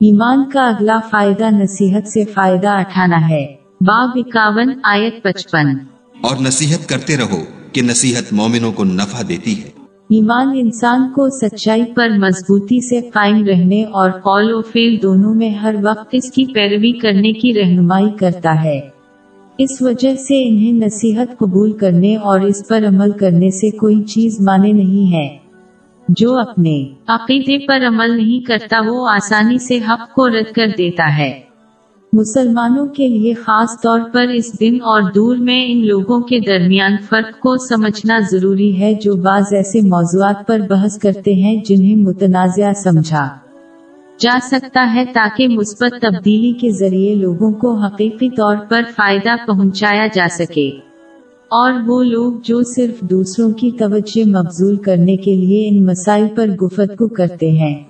ایمان کا اگلا فائدہ نصیحت سے فائدہ اٹھانا ہے۔ باب اکاون آیت پچپن۔ اور نصیحت کرتے رہو کہ نصیحت مومنوں کو نفع دیتی ہے۔ ایمان انسان کو سچائی پر مضبوطی سے قائم رہنے اور قول و فیل دونوں میں ہر وقت اس کی پیروی کرنے کی رہنمائی کرتا ہے۔ اس وجہ سے انہیں نصیحت قبول کرنے اور اس پر عمل کرنے سے کوئی چیز مانے نہیں ہے۔ جو اپنے عقیدے پر عمل نہیں کرتا وہ آسانی سے حق کو رد کر دیتا ہے۔ مسلمانوں کے لیے خاص طور پر اس دن اور دور میں ان لوگوں کے درمیان فرق کو سمجھنا ضروری ہے جو بعض ایسے موضوعات پر بحث کرتے ہیں جنہیں متنازعہ سمجھا جا سکتا ہے تاکہ مثبت تبدیلی کے ذریعے لوگوں کو حقیقی طور پر فائدہ پہنچایا جا سکے۔ اور وہ لوگ جو صرف دوسروں کی توجہ مبزول کرنے کے لیے ان مسائل پر گفتگو کرتے ہیں۔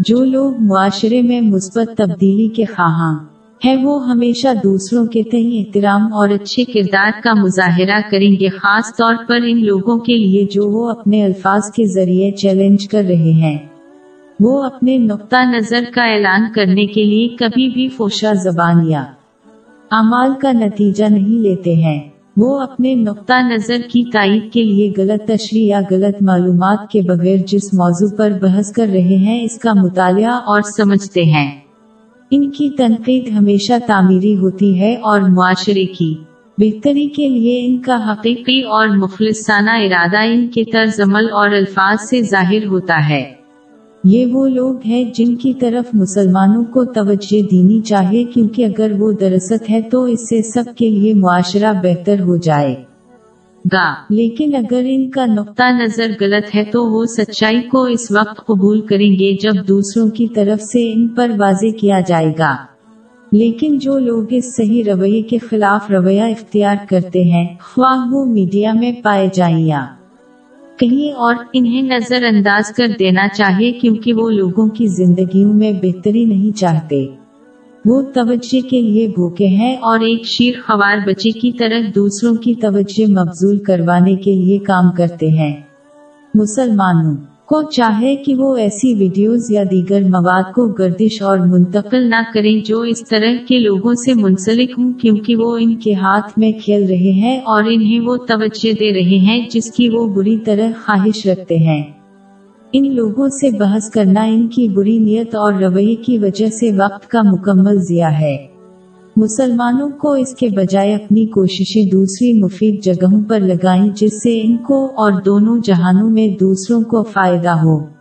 جو لوگ معاشرے میں مثبت تبدیلی کے خواہاں ہیں، وہ ہمیشہ دوسروں کے تئیں احترام اور اچھے کردار کا مظاہرہ کریں گے، خاص طور پر ان لوگوں کے لیے جو وہ اپنے الفاظ کے ذریعے چیلنج کر رہے ہیں۔ وہ اپنے نقطہ نظر کا اعلان کرنے کے لیے کبھی بھی فوشا زبان یا اعمال کا نتیجہ نہیں لیتے ہیں۔ وہ اپنے نقطہ نظر کی تائید کے لیے غلط تشریح یا غلط معلومات کے بغیر جس موضوع پر بحث کر رہے ہیں، اس کا مطالعہ اور سمجھتے ہیں۔ ان کی تنقید ہمیشہ تعمیری ہوتی ہے اور معاشرے کی۔ بہتری کے لیے ان کا حقیقی اور مخلصانہ ارادہ ان کے طرز عمل اور الفاظ سے ظاہر ہوتا ہے۔ یہ وہ لوگ ہیں جن کی طرف مسلمانوں کو توجہ دینی چاہیے کیونکہ اگر وہ درست ہے تو اس سے سب کے لیے معاشرہ بہتر ہو جائے گا۔ لیکن اگر ان کا نقطہ نظر غلط ہے تو وہ سچائی کو اس وقت قبول کریں گے جب دوسروں کی طرف سے ان پر واضح کیا جائے گا۔ لیکن جو لوگ اس صحیح رویے کے خلاف رویہ اختیار کرتے ہیں، خواہ وہ میڈیا میں پائے جائیں یا کہیں اور انہیں نظر انداز کر دینا چاہیے کیونکہ وہ لوگوں کی زندگیوں میں بہتری نہیں چاہتے۔ وہ توجہ کے لیے بھوکے ہیں اور ایک شیر خوار بچے کی طرح دوسروں کی توجہ مبزول کروانے کے لیے کام کرتے ہیں۔ مسلمانوں کو چاہے کہ وہ ایسی ویڈیوز یا دیگر مواد کو گردش اور منتقل نہ کریں جو اس طرح کے لوگوں سے منسلک ہوں کیونکہ وہ ان کے ہاتھ میں کھیل رہے ہیں اور انہیں وہ توجہ دے رہے ہیں جس کی وہ بری طرح خواہش رکھتے ہیں۔ ان لوگوں سے بحث کرنا ان کی بری نیت اور رویے کی وجہ سے وقت کا مکمل ضیاع ہے۔ مسلمانوں کو اس کے بجائے اپنی کوششیں دوسری مفید جگہوں پر لگائیں جس سے ان کو اور دونوں جہانوں میں دوسروں کو فائدہ ہو۔